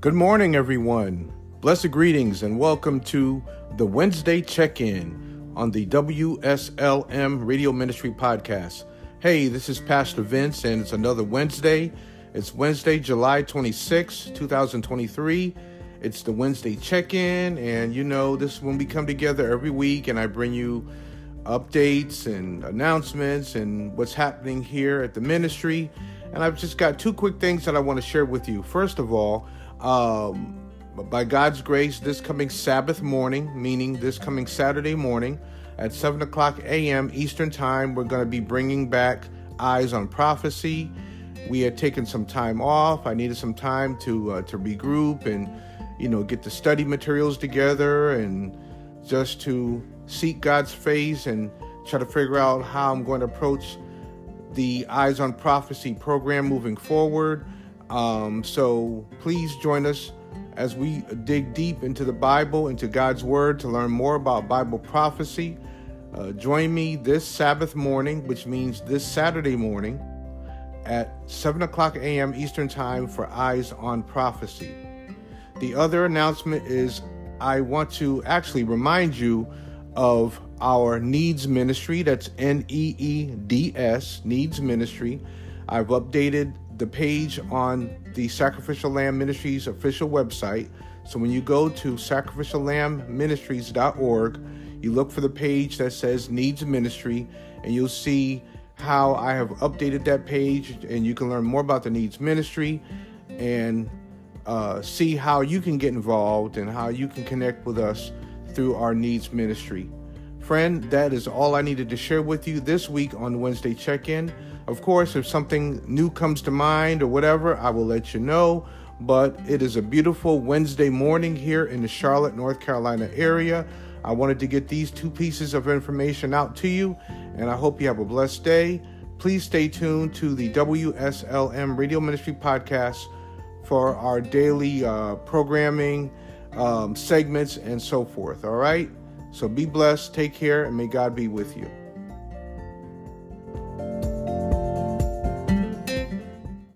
Good morning, everyone. Blessed greetings and welcome to the Wednesday check in on the WSLM Radio Ministry Podcast. Hey, this is Pastor Vince, and it's another Wednesday. It's Wednesday, July 26, 2023. It's the Wednesday check in, and you know, this is when we come together every week and I bring you updates and announcements and what's happening here at the ministry. And I've just got two quick things that I want to share with you. First of all, um, by God's grace, this coming Sabbath morning, meaning this coming Saturday morning at 7 o'clock a.m. Eastern Time, we're going to be bringing back Eyes on Prophecy. We had taken some time off. I needed some time to uh, to regroup and you know get the study materials together and just to seek God's face and try to figure out how I'm going to approach the Eyes on Prophecy program moving forward. Um, so please join us as we dig deep into the Bible, into God's Word to learn more about Bible prophecy. Uh, join me this Sabbath morning, which means this Saturday morning at 7 o'clock a.m. Eastern Time for Eyes on Prophecy. The other announcement is I want to actually remind you of our Needs Ministry. That's N E E D S, Needs Ministry. I've updated the page on the Sacrificial Lamb Ministries official website. So when you go to sacrificiallambministries.org, you look for the page that says Needs Ministry, and you'll see how I have updated that page, and you can learn more about the Needs Ministry and uh, see how you can get involved and how you can connect with us through our Needs Ministry. Friend, that is all I needed to share with you this week on Wednesday Check In. Of course, if something new comes to mind or whatever, I will let you know. But it is a beautiful Wednesday morning here in the Charlotte, North Carolina area. I wanted to get these two pieces of information out to you, and I hope you have a blessed day. Please stay tuned to the WSLM Radio Ministry podcast for our daily uh, programming, um, segments, and so forth. All right? So be blessed, take care, and may God be with you.